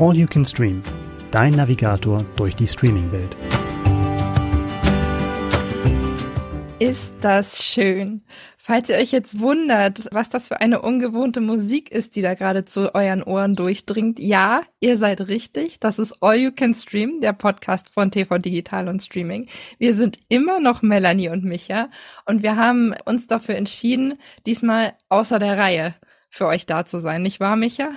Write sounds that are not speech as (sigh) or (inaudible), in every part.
All You Can Stream, dein Navigator durch die Streaming-Welt. Ist das schön. Falls ihr euch jetzt wundert, was das für eine ungewohnte Musik ist, die da gerade zu euren Ohren durchdringt, ja, ihr seid richtig. Das ist All You Can Stream, der Podcast von TV Digital und Streaming. Wir sind immer noch Melanie und Micha und wir haben uns dafür entschieden, diesmal außer der Reihe für euch da zu sein, nicht wahr, Micha?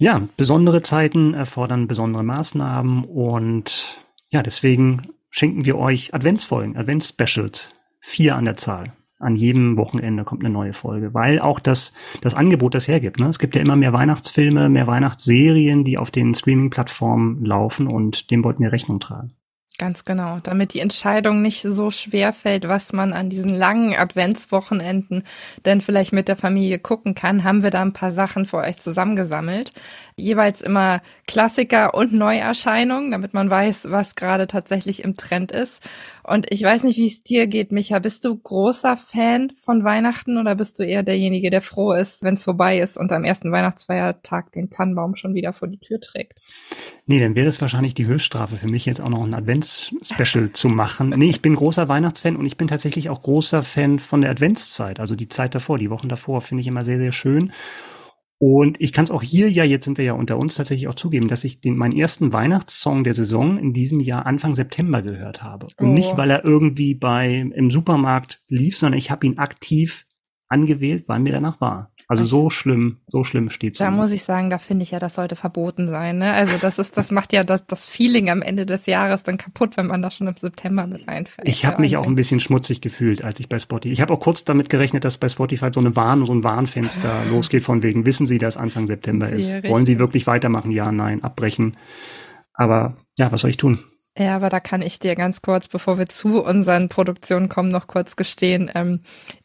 Ja, besondere Zeiten erfordern besondere Maßnahmen und ja, deswegen schenken wir euch Adventsfolgen, Advents-Specials, vier an der Zahl an jedem Wochenende kommt eine neue Folge, weil auch das, das Angebot das hergibt. Ne? Es gibt ja immer mehr Weihnachtsfilme, mehr Weihnachtsserien, die auf den Streaming-Plattformen laufen und dem wollten wir Rechnung tragen. Ganz genau, damit die Entscheidung nicht so schwer fällt, was man an diesen langen Adventswochenenden denn vielleicht mit der Familie gucken kann, haben wir da ein paar Sachen für euch zusammengesammelt. Jeweils immer Klassiker und Neuerscheinungen, damit man weiß, was gerade tatsächlich im Trend ist. Und ich weiß nicht, wie es dir geht, Micha. Bist du großer Fan von Weihnachten oder bist du eher derjenige, der froh ist, wenn es vorbei ist und am ersten Weihnachtsfeiertag den Tannenbaum schon wieder vor die Tür trägt? Nee, dann wäre das wahrscheinlich die Höchststrafe für mich, jetzt auch noch ein Advents-Special zu machen. Nee, ich bin großer Weihnachtsfan und ich bin tatsächlich auch großer Fan von der Adventszeit. Also die Zeit davor, die Wochen davor finde ich immer sehr, sehr schön. Und ich kann es auch hier ja, jetzt sind wir ja unter uns tatsächlich auch zugeben, dass ich den, meinen ersten Weihnachtssong der Saison in diesem Jahr Anfang September gehört habe. Und oh. nicht, weil er irgendwie bei im Supermarkt lief, sondern ich habe ihn aktiv angewählt, weil mir danach war. Also so schlimm, so schlimm steht's. Da muss ich sagen, da finde ich ja, das sollte verboten sein. Ne? Also das ist, das macht ja das, das Feeling am Ende des Jahres dann kaputt, wenn man da schon im September mit einfällt. Ich habe mich auch ein bisschen schmutzig gefühlt, als ich bei Spotify. Ich habe auch kurz damit gerechnet, dass bei Spotify so eine Warn, so ein Warnfenster losgeht von wegen, wissen Sie, dass Anfang September ist? Richtig. Wollen Sie wirklich weitermachen? Ja, nein, abbrechen. Aber ja, was soll ich tun? Ja, aber da kann ich dir ganz kurz, bevor wir zu unseren Produktionen kommen, noch kurz gestehen. Ähm,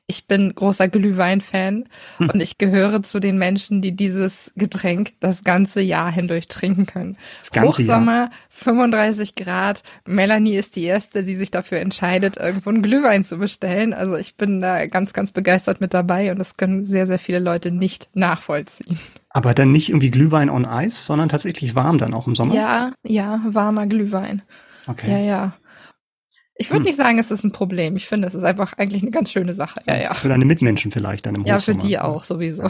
ich bin großer Glühwein-Fan hm. und ich gehöre zu den Menschen, die dieses Getränk das ganze Jahr hindurch trinken können. Das ganze Hochsommer, Jahr. 35 Grad. Melanie ist die erste, die sich dafür entscheidet, irgendwo einen Glühwein zu bestellen. Also ich bin da ganz, ganz begeistert mit dabei und das können sehr, sehr viele Leute nicht nachvollziehen. Aber dann nicht irgendwie Glühwein on Eis, sondern tatsächlich warm dann auch im Sommer? Ja, ja, warmer Glühwein. Okay. Ja, ja. Ich würde hm. nicht sagen, es ist ein Problem. Ich finde, es ist einfach eigentlich eine ganz schöne Sache. Ja, ja. Für deine Mitmenschen vielleicht dann im Ja, für die auch sowieso.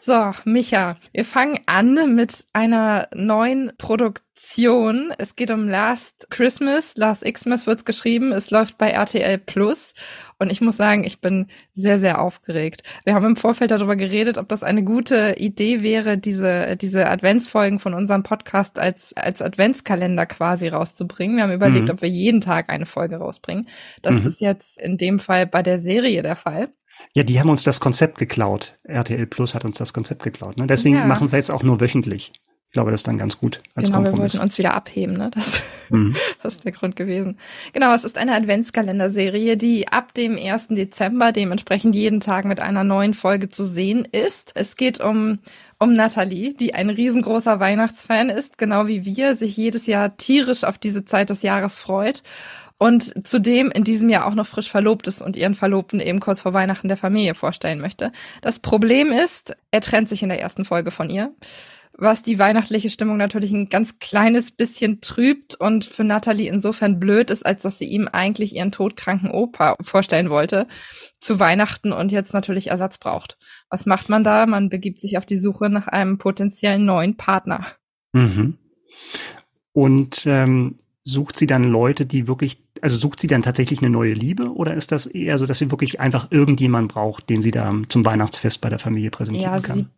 So, Micha, wir fangen an mit einer neuen Produktion. Es geht um Last Christmas. Last Xmas wird's geschrieben. Es läuft bei RTL Plus. Und ich muss sagen, ich bin sehr, sehr aufgeregt. Wir haben im Vorfeld darüber geredet, ob das eine gute Idee wäre, diese, diese Adventsfolgen von unserem Podcast als, als Adventskalender quasi rauszubringen. Wir haben überlegt, mhm. ob wir jeden Tag eine Folge rausbringen. Das mhm. ist jetzt in dem Fall bei der Serie der Fall. Ja, die haben uns das Konzept geklaut. RTL Plus hat uns das Konzept geklaut. Ne? Deswegen ja. machen wir jetzt auch nur wöchentlich. Ich glaube, das ist dann ganz gut als genau, Kompromiss. wir wollten uns wieder abheben, ne? Das, mhm. (laughs) das ist der Grund gewesen. Genau, es ist eine Adventskalenderserie, die ab dem 1. Dezember dementsprechend jeden Tag mit einer neuen Folge zu sehen ist. Es geht um um Natalie, die ein riesengroßer Weihnachtsfan ist, genau wie wir, sich jedes Jahr tierisch auf diese Zeit des Jahres freut und zudem in diesem Jahr auch noch frisch verlobt ist und ihren Verlobten eben kurz vor Weihnachten der Familie vorstellen möchte. Das Problem ist, er trennt sich in der ersten Folge von ihr was die weihnachtliche Stimmung natürlich ein ganz kleines bisschen trübt und für Natalie insofern blöd ist, als dass sie ihm eigentlich ihren todkranken Opa vorstellen wollte zu Weihnachten und jetzt natürlich Ersatz braucht. Was macht man da? Man begibt sich auf die Suche nach einem potenziellen neuen Partner. Mhm. Und ähm, sucht sie dann Leute, die wirklich, also sucht sie dann tatsächlich eine neue Liebe oder ist das eher so, dass sie wirklich einfach irgendjemand braucht, den sie da zum Weihnachtsfest bei der Familie präsentieren ja, kann?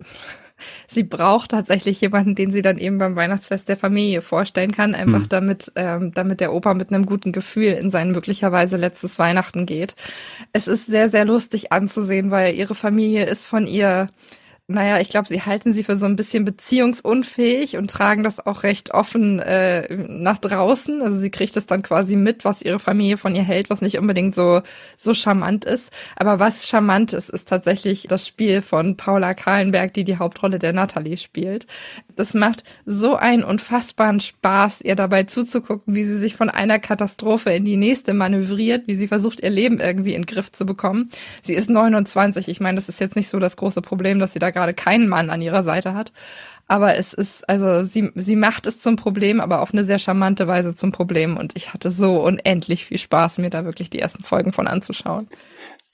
Sie braucht tatsächlich jemanden, den sie dann eben beim Weihnachtsfest der Familie vorstellen kann, einfach hm. damit, ähm, damit der Opa mit einem guten Gefühl in sein möglicherweise letztes Weihnachten geht. Es ist sehr, sehr lustig anzusehen, weil ihre Familie ist von ihr naja, ich glaube, sie halten sie für so ein bisschen beziehungsunfähig und tragen das auch recht offen äh, nach draußen. Also sie kriegt es dann quasi mit, was ihre Familie von ihr hält, was nicht unbedingt so so charmant ist. Aber was charmant ist, ist tatsächlich das Spiel von Paula Kahlenberg, die die Hauptrolle der Natalie spielt. Das macht so einen unfassbaren Spaß, ihr dabei zuzugucken, wie sie sich von einer Katastrophe in die nächste manövriert, wie sie versucht, ihr Leben irgendwie in den Griff zu bekommen. Sie ist 29. Ich meine, das ist jetzt nicht so das große Problem, dass sie da gerade keinen Mann an ihrer Seite hat. Aber es ist, also sie, sie macht es zum Problem, aber auf eine sehr charmante Weise zum Problem. Und ich hatte so unendlich viel Spaß, mir da wirklich die ersten Folgen von anzuschauen.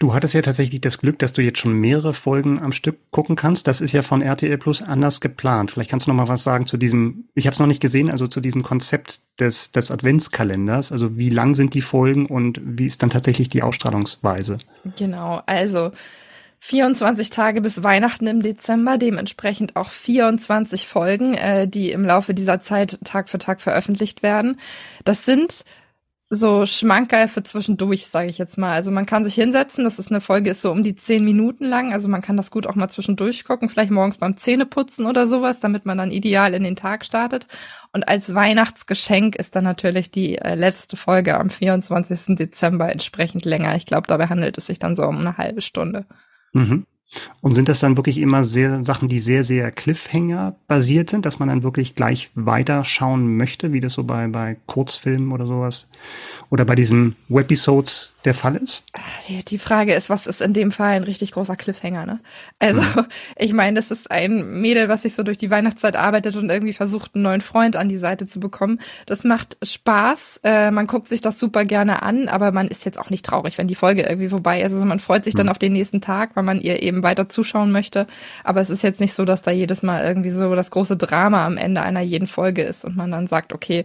Du hattest ja tatsächlich das Glück, dass du jetzt schon mehrere Folgen am Stück gucken kannst. Das ist ja von RTL Plus anders geplant. Vielleicht kannst du noch mal was sagen zu diesem, ich habe es noch nicht gesehen, also zu diesem Konzept des, des Adventskalenders. Also wie lang sind die Folgen und wie ist dann tatsächlich die Ausstrahlungsweise? Genau, also 24 Tage bis Weihnachten im Dezember, dementsprechend auch 24 Folgen, äh, die im Laufe dieser Zeit Tag für Tag veröffentlicht werden. Das sind so Schmankerl für zwischendurch, sage ich jetzt mal. Also man kann sich hinsetzen, das ist eine Folge, ist so um die zehn Minuten lang, also man kann das gut auch mal zwischendurch gucken, vielleicht morgens beim Zähneputzen oder sowas, damit man dann ideal in den Tag startet. Und als Weihnachtsgeschenk ist dann natürlich die äh, letzte Folge am 24. Dezember entsprechend länger. Ich glaube, dabei handelt es sich dann so um eine halbe Stunde. Mhm. Und sind das dann wirklich immer sehr Sachen, die sehr, sehr Cliffhanger basiert sind, dass man dann wirklich gleich weiterschauen möchte, wie das so bei, bei Kurzfilmen oder sowas oder bei diesen Webisodes der Fall ist? Die Frage ist, was ist in dem Fall ein richtig großer Cliffhanger, ne? Also, mhm. (laughs) ich meine, das ist ein Mädel, was sich so durch die Weihnachtszeit arbeitet und irgendwie versucht, einen neuen Freund an die Seite zu bekommen. Das macht Spaß. Äh, man guckt sich das super gerne an, aber man ist jetzt auch nicht traurig, wenn die Folge irgendwie vorbei ist. Also man freut sich mhm. dann auf den nächsten Tag, weil man ihr eben weiter zuschauen möchte. Aber es ist jetzt nicht so, dass da jedes Mal irgendwie so das große Drama am Ende einer jeden Folge ist und man dann sagt, okay,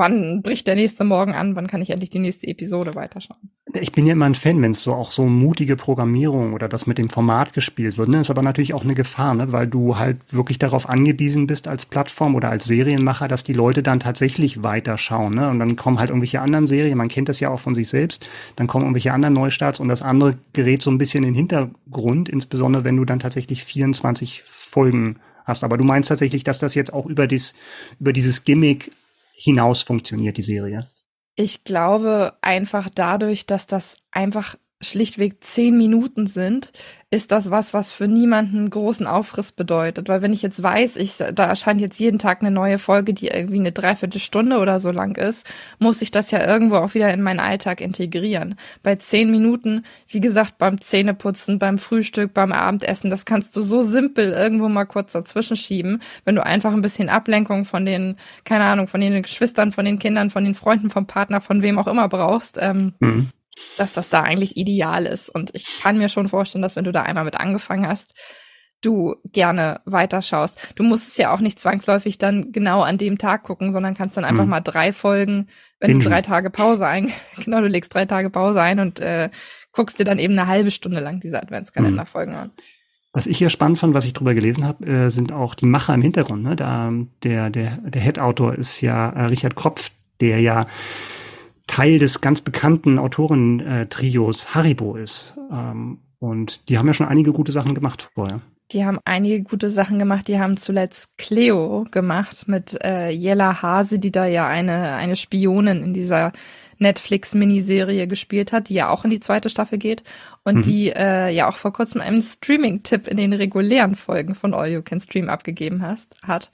wann bricht der nächste Morgen an, wann kann ich endlich die nächste Episode weiterschauen. Ich bin ja immer ein Fan, wenn es so auch so mutige Programmierung oder das mit dem Format gespielt wird. Ne? Ist aber natürlich auch eine Gefahr, ne? weil du halt wirklich darauf angewiesen bist als Plattform oder als Serienmacher, dass die Leute dann tatsächlich weiterschauen. Ne? Und dann kommen halt irgendwelche anderen Serien, man kennt das ja auch von sich selbst, dann kommen irgendwelche anderen Neustarts und das andere gerät so ein bisschen in den Hintergrund, insbesondere wenn du dann tatsächlich 24 Folgen hast. Aber du meinst tatsächlich, dass das jetzt auch über, dies, über dieses Gimmick hinaus funktioniert, die Serie? Ich glaube einfach dadurch, dass das einfach schlichtweg zehn Minuten sind, ist das was, was für niemanden großen Aufriss bedeutet. Weil wenn ich jetzt weiß, ich, da erscheint jetzt jeden Tag eine neue Folge, die irgendwie eine Dreiviertelstunde oder so lang ist, muss ich das ja irgendwo auch wieder in meinen Alltag integrieren. Bei zehn Minuten, wie gesagt, beim Zähneputzen, beim Frühstück, beim Abendessen, das kannst du so simpel irgendwo mal kurz dazwischen schieben, wenn du einfach ein bisschen Ablenkung von den, keine Ahnung, von den Geschwistern, von den Kindern, von den Freunden, vom Partner, von wem auch immer brauchst. Ähm, mhm dass das da eigentlich ideal ist. Und ich kann mir schon vorstellen, dass wenn du da einmal mit angefangen hast, du gerne weiterschaust. Du musst es ja auch nicht zwangsläufig dann genau an dem Tag gucken, sondern kannst dann einfach mhm. mal drei Folgen, wenn Bingen. du drei Tage Pause ein, (laughs) genau, du legst drei Tage Pause ein und äh, guckst dir dann eben eine halbe Stunde lang diese Adventskalenderfolgen mhm. an. Was ich hier spannend fand, was ich drüber gelesen habe, äh, sind auch die Macher im Hintergrund. Ne? Da, der der, der Head-Autor ist ja äh, Richard Kropf, der ja Teil des ganz bekannten Autorentrios Haribo ist. Ähm, und die haben ja schon einige gute Sachen gemacht vorher. Die haben einige gute Sachen gemacht. Die haben zuletzt Cleo gemacht mit äh, Jella Hase, die da ja eine, eine Spionin in dieser Netflix-Miniserie gespielt hat, die ja auch in die zweite Staffel geht und mhm. die äh, ja auch vor kurzem einen Streaming-Tipp in den regulären Folgen von All You Can Stream abgegeben hast, hat.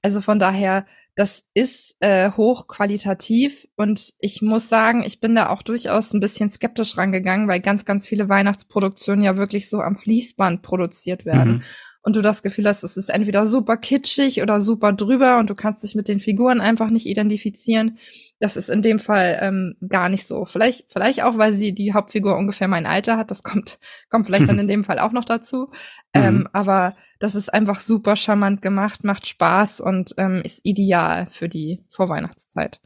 Also von daher das ist äh, hochqualitativ und ich muss sagen, ich bin da auch durchaus ein bisschen skeptisch rangegangen, weil ganz, ganz viele Weihnachtsproduktionen ja wirklich so am Fließband produziert werden. Mhm. Und du das Gefühl hast, es ist entweder super kitschig oder super drüber und du kannst dich mit den Figuren einfach nicht identifizieren. Das ist in dem Fall ähm, gar nicht so. Vielleicht, vielleicht auch, weil sie die Hauptfigur ungefähr mein Alter hat. Das kommt, (laughs) kommt vielleicht dann (laughs) in dem Fall auch noch dazu. Ähm, mhm. aber das ist einfach super charmant gemacht, macht Spaß und ähm, ist ideal für die Vorweihnachtszeit.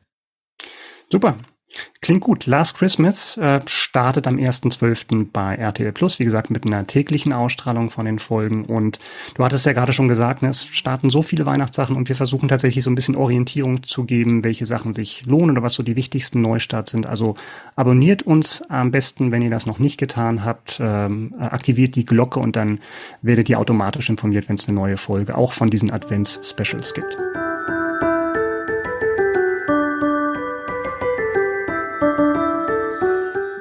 Super. Klingt gut. Last Christmas äh, startet am 1.12. bei RTL Plus, wie gesagt, mit einer täglichen Ausstrahlung von den Folgen. Und du hattest ja gerade schon gesagt, ne, es starten so viele Weihnachtssachen und wir versuchen tatsächlich so ein bisschen Orientierung zu geben, welche Sachen sich lohnen oder was so die wichtigsten Neustarts sind. Also abonniert uns am besten, wenn ihr das noch nicht getan habt, ähm, aktiviert die Glocke und dann werdet ihr automatisch informiert, wenn es eine neue Folge auch von diesen Advents-Specials gibt.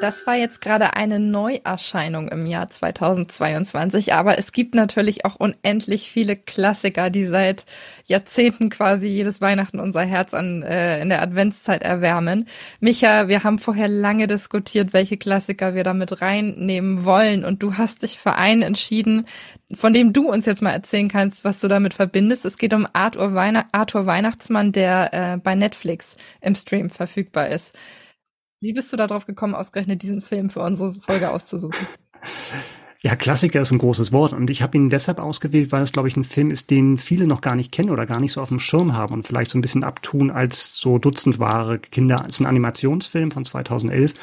Das war jetzt gerade eine Neuerscheinung im Jahr 2022, aber es gibt natürlich auch unendlich viele Klassiker, die seit Jahrzehnten quasi jedes Weihnachten unser Herz an äh, in der Adventszeit erwärmen. Micha, wir haben vorher lange diskutiert, welche Klassiker wir damit reinnehmen wollen und du hast dich für einen entschieden, von dem du uns jetzt mal erzählen kannst, was du damit verbindest. Es geht um Arthur, Weihn Arthur Weihnachtsmann, der äh, bei Netflix im Stream verfügbar ist. Wie bist du darauf gekommen, ausgerechnet diesen Film für unsere Folge auszusuchen? (laughs) Ja, Klassiker ist ein großes Wort und ich habe ihn deshalb ausgewählt, weil es, glaube ich, ein Film ist, den viele noch gar nicht kennen oder gar nicht so auf dem Schirm haben und vielleicht so ein bisschen abtun als so Dutzendware Kinder. Es ist ein Animationsfilm von 2011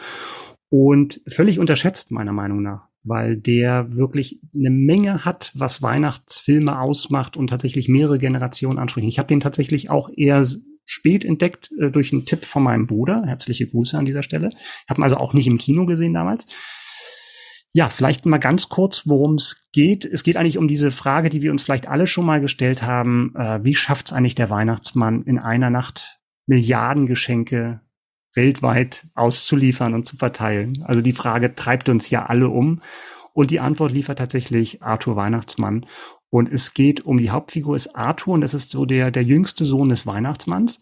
und völlig unterschätzt meiner Meinung nach, weil der wirklich eine Menge hat, was Weihnachtsfilme ausmacht und tatsächlich mehrere Generationen anspricht. Ich habe den tatsächlich auch eher spät entdeckt äh, durch einen Tipp von meinem Bruder. Herzliche Grüße an dieser Stelle. Ich habe ihn also auch nicht im Kino gesehen damals. Ja, vielleicht mal ganz kurz, worum es geht. Es geht eigentlich um diese Frage, die wir uns vielleicht alle schon mal gestellt haben. Äh, wie schafft es eigentlich der Weihnachtsmann in einer Nacht Milliarden Geschenke weltweit auszuliefern und zu verteilen? Also die Frage treibt uns ja alle um. Und die Antwort liefert tatsächlich Arthur Weihnachtsmann. Und es geht um die Hauptfigur ist Arthur und das ist so der, der jüngste Sohn des Weihnachtsmanns.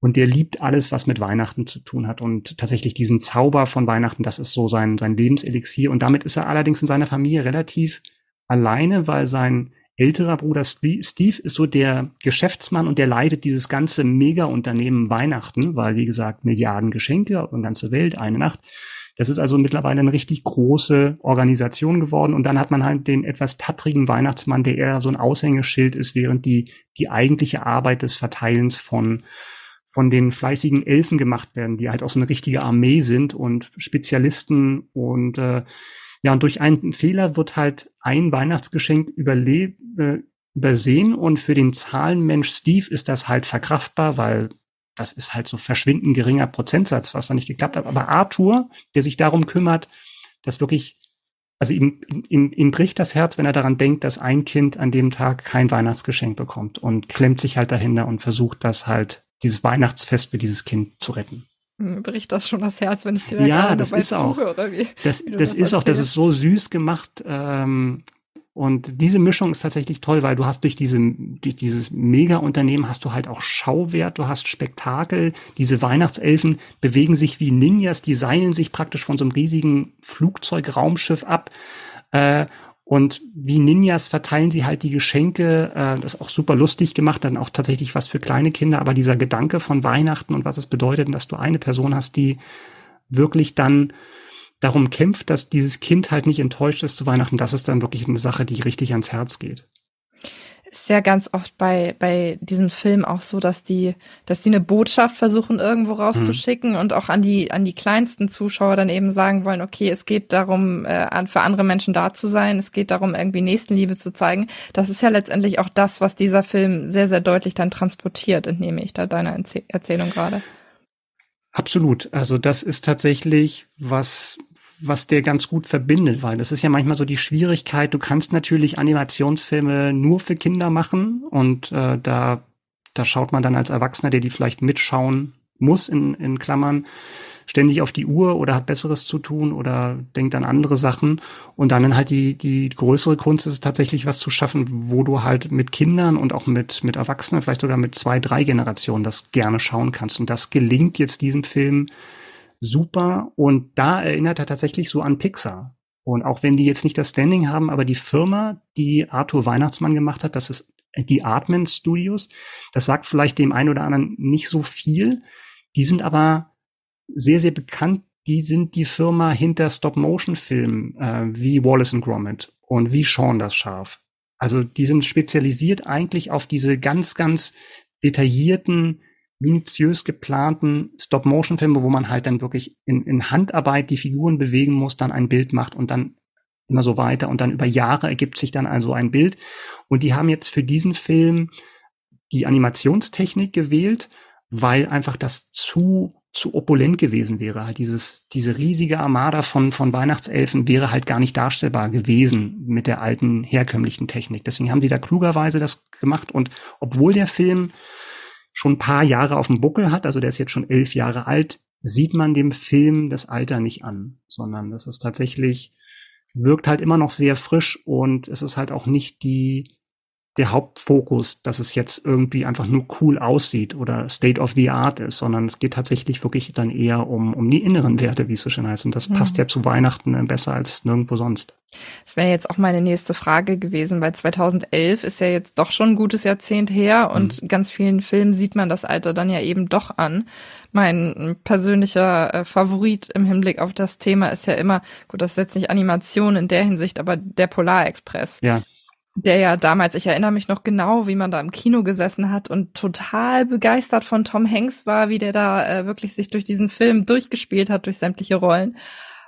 Und der liebt alles, was mit Weihnachten zu tun hat. Und tatsächlich diesen Zauber von Weihnachten, das ist so sein, sein Lebenselixier. Und damit ist er allerdings in seiner Familie relativ alleine, weil sein älterer Bruder Steve ist so der Geschäftsmann und der leitet dieses ganze Mega-Unternehmen Weihnachten, weil, wie gesagt, Milliarden Geschenke und ganze Welt, eine Nacht. Das ist also mittlerweile eine richtig große Organisation geworden. Und dann hat man halt den etwas tattrigen Weihnachtsmann, der eher so ein Aushängeschild ist, während die, die eigentliche Arbeit des Verteilens von, von den fleißigen Elfen gemacht werden, die halt auch so eine richtige Armee sind und Spezialisten und äh, ja, und durch einen Fehler wird halt ein Weihnachtsgeschenk überlebt, äh, übersehen und für den Zahlenmensch Steve ist das halt verkraftbar, weil das ist halt so verschwindend geringer Prozentsatz, was da nicht geklappt hat. Aber Arthur, der sich darum kümmert, dass wirklich, also ihm, ihm, ihm bricht das Herz, wenn er daran denkt, dass ein Kind an dem Tag kein Weihnachtsgeschenk bekommt und klemmt sich halt dahinter und versucht das halt, dieses Weihnachtsfest für dieses Kind zu retten. Hm, bricht das schon das Herz, wenn ich dir da ja, das ist auch, zuhöre, wie, das, wie das, das ist auch, das ist so süß gemacht. Ähm, und diese Mischung ist tatsächlich toll, weil du hast durch diese, durch dieses Mega-Unternehmen hast du halt auch Schauwert, du hast Spektakel. Diese Weihnachtselfen bewegen sich wie Ninjas, die seilen sich praktisch von so einem riesigen Flugzeug-Raumschiff ab. Äh, und wie Ninjas verteilen sie halt die Geschenke. Äh, das ist auch super lustig gemacht, dann auch tatsächlich was für kleine Kinder. Aber dieser Gedanke von Weihnachten und was es bedeutet, dass du eine Person hast, die wirklich dann darum kämpft, dass dieses Kind halt nicht enttäuscht ist zu Weihnachten, das ist dann wirklich eine Sache, die richtig ans Herz geht. Ist ja ganz oft bei, bei diesen Filmen auch so, dass die, dass die eine Botschaft versuchen, irgendwo rauszuschicken mhm. und auch an die, an die kleinsten Zuschauer dann eben sagen wollen, okay, es geht darum, äh, für andere Menschen da zu sein, es geht darum, irgendwie Nächstenliebe zu zeigen. Das ist ja letztendlich auch das, was dieser Film sehr, sehr deutlich dann transportiert, entnehme ich da deiner Erzählung gerade. Absolut. Also das ist tatsächlich was, was der ganz gut verbindet, weil das ist ja manchmal so die Schwierigkeit, du kannst natürlich Animationsfilme nur für Kinder machen und äh, da, da schaut man dann als Erwachsener, der die vielleicht mitschauen muss, in, in Klammern, ständig auf die Uhr oder hat Besseres zu tun oder denkt an andere Sachen. Und dann halt die, die größere Kunst ist tatsächlich was zu schaffen, wo du halt mit Kindern und auch mit, mit Erwachsenen, vielleicht sogar mit zwei, drei Generationen das gerne schauen kannst. Und das gelingt jetzt diesem Film super. Und da erinnert er tatsächlich so an Pixar. Und auch wenn die jetzt nicht das Standing haben, aber die Firma, die Arthur Weihnachtsmann gemacht hat, das ist die Artman Studios. Das sagt vielleicht dem einen oder anderen nicht so viel. Die sind aber sehr, sehr bekannt. Die sind die Firma hinter Stop-Motion-Filmen äh, wie Wallace and Gromit und wie Sean das Schaf. Also die sind spezialisiert eigentlich auf diese ganz, ganz detaillierten minutiös geplanten Stop-Motion-Filme, wo man halt dann wirklich in, in Handarbeit die Figuren bewegen muss, dann ein Bild macht und dann immer so weiter und dann über Jahre ergibt sich dann also ein Bild. Und die haben jetzt für diesen Film die Animationstechnik gewählt, weil einfach das zu zu opulent gewesen wäre. Halt dieses, diese riesige Armada von, von Weihnachtselfen wäre halt gar nicht darstellbar gewesen mit der alten herkömmlichen Technik. Deswegen haben die da klugerweise das gemacht und obwohl der Film schon ein paar Jahre auf dem Buckel hat, also der ist jetzt schon elf Jahre alt, sieht man dem Film das Alter nicht an, sondern das ist tatsächlich, wirkt halt immer noch sehr frisch und es ist halt auch nicht die, der Hauptfokus, dass es jetzt irgendwie einfach nur cool aussieht oder State of the Art ist, sondern es geht tatsächlich wirklich dann eher um, um die inneren Werte, wie es so schön heißt. Und das mhm. passt ja zu Weihnachten besser als nirgendwo sonst. Das wäre jetzt auch meine nächste Frage gewesen, weil 2011 ist ja jetzt doch schon ein gutes Jahrzehnt her und mhm. ganz vielen Filmen sieht man das Alter dann ja eben doch an. Mein persönlicher äh, Favorit im Hinblick auf das Thema ist ja immer, gut, das ist jetzt nicht Animation in der Hinsicht, aber der Polarexpress. Ja der ja damals, ich erinnere mich noch genau, wie man da im Kino gesessen hat und total begeistert von Tom Hanks war, wie der da äh, wirklich sich durch diesen Film durchgespielt hat, durch sämtliche Rollen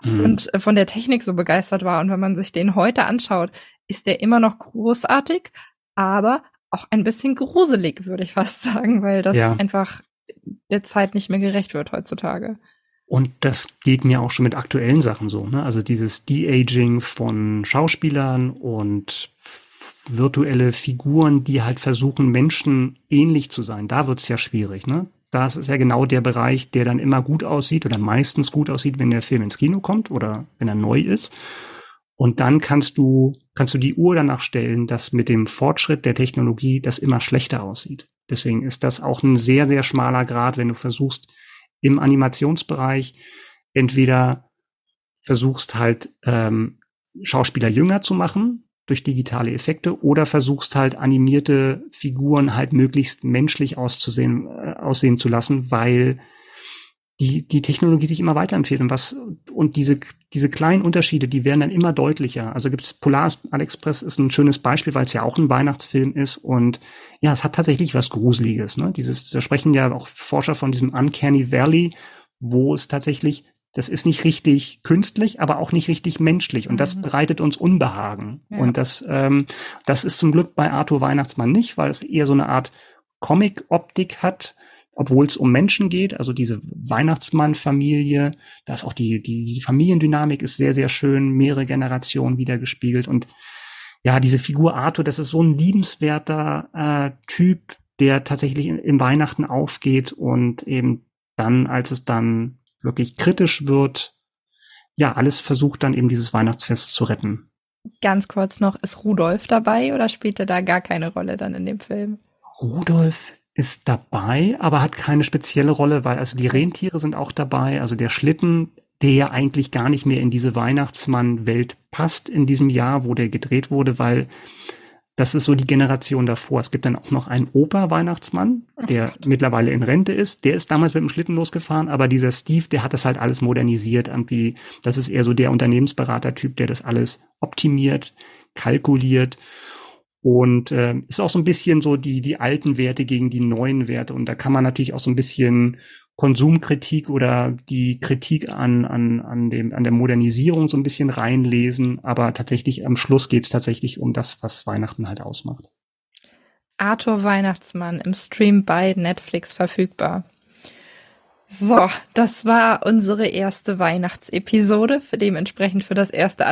mhm. und äh, von der Technik so begeistert war. Und wenn man sich den heute anschaut, ist der immer noch großartig, aber auch ein bisschen gruselig, würde ich fast (laughs) sagen, weil das ja. einfach der Zeit nicht mehr gerecht wird heutzutage. Und das geht mir auch schon mit aktuellen Sachen so. Ne? Also dieses De-Aging von Schauspielern und virtuelle Figuren, die halt versuchen, Menschen ähnlich zu sein. Da wird's ja schwierig, ne? Das ist ja genau der Bereich, der dann immer gut aussieht oder meistens gut aussieht, wenn der Film ins Kino kommt oder wenn er neu ist. Und dann kannst du, kannst du die Uhr danach stellen, dass mit dem Fortschritt der Technologie das immer schlechter aussieht. Deswegen ist das auch ein sehr, sehr schmaler Grad, wenn du versuchst, im Animationsbereich entweder versuchst halt ähm, Schauspieler jünger zu machen, durch digitale Effekte oder versuchst halt animierte Figuren halt möglichst menschlich auszusehen, äh, aussehen zu lassen, weil die, die Technologie sich immer weiterempfiehlt und was, und diese, diese kleinen Unterschiede, die werden dann immer deutlicher. Also gibt's Polar Express ist ein schönes Beispiel, weil es ja auch ein Weihnachtsfilm ist und ja, es hat tatsächlich was Gruseliges, ne? Dieses, da sprechen ja auch Forscher von diesem Uncanny Valley, wo es tatsächlich das ist nicht richtig künstlich, aber auch nicht richtig menschlich. Und das mhm. bereitet uns Unbehagen. Ja. Und das, ähm, das ist zum Glück bei Arthur Weihnachtsmann nicht, weil es eher so eine Art Comic-Optik hat, obwohl es um Menschen geht. Also diese Weihnachtsmann-Familie, da ist auch die, die, die Familiendynamik ist sehr, sehr schön, mehrere Generationen wiedergespiegelt. Und ja, diese Figur Arthur, das ist so ein liebenswerter äh, Typ, der tatsächlich im Weihnachten aufgeht und eben dann, als es dann wirklich kritisch wird, ja, alles versucht dann eben dieses Weihnachtsfest zu retten. Ganz kurz noch, ist Rudolf dabei oder spielt er da gar keine Rolle dann in dem Film? Rudolf ist dabei, aber hat keine spezielle Rolle, weil also die Rentiere sind auch dabei, also der Schlitten, der ja eigentlich gar nicht mehr in diese Weihnachtsmann-Welt passt in diesem Jahr, wo der gedreht wurde, weil das ist so die Generation davor. Es gibt dann auch noch einen Oper-Weihnachtsmann, der oh mittlerweile in Rente ist. Der ist damals mit dem Schlitten losgefahren, aber dieser Steve, der hat das halt alles modernisiert. Irgendwie, das ist eher so der Unternehmensberater-Typ, der das alles optimiert, kalkuliert und äh, ist auch so ein bisschen so die die alten Werte gegen die neuen Werte und da kann man natürlich auch so ein bisschen Konsumkritik oder die Kritik an, an, an, dem, an der Modernisierung so ein bisschen reinlesen. Aber tatsächlich am Schluss geht es tatsächlich um das, was Weihnachten halt ausmacht. Arthur Weihnachtsmann im Stream bei Netflix verfügbar. So, das war unsere erste Weihnachtsepisode, für dementsprechend für das erste